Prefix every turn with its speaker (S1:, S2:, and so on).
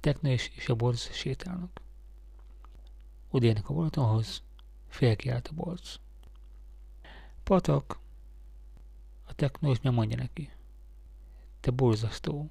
S1: Teknős és, és a borz sétálnak. Odérnek a Balatonhoz, felkiált a borz. Patak, a teknő és mondja neki. Te borzasztó,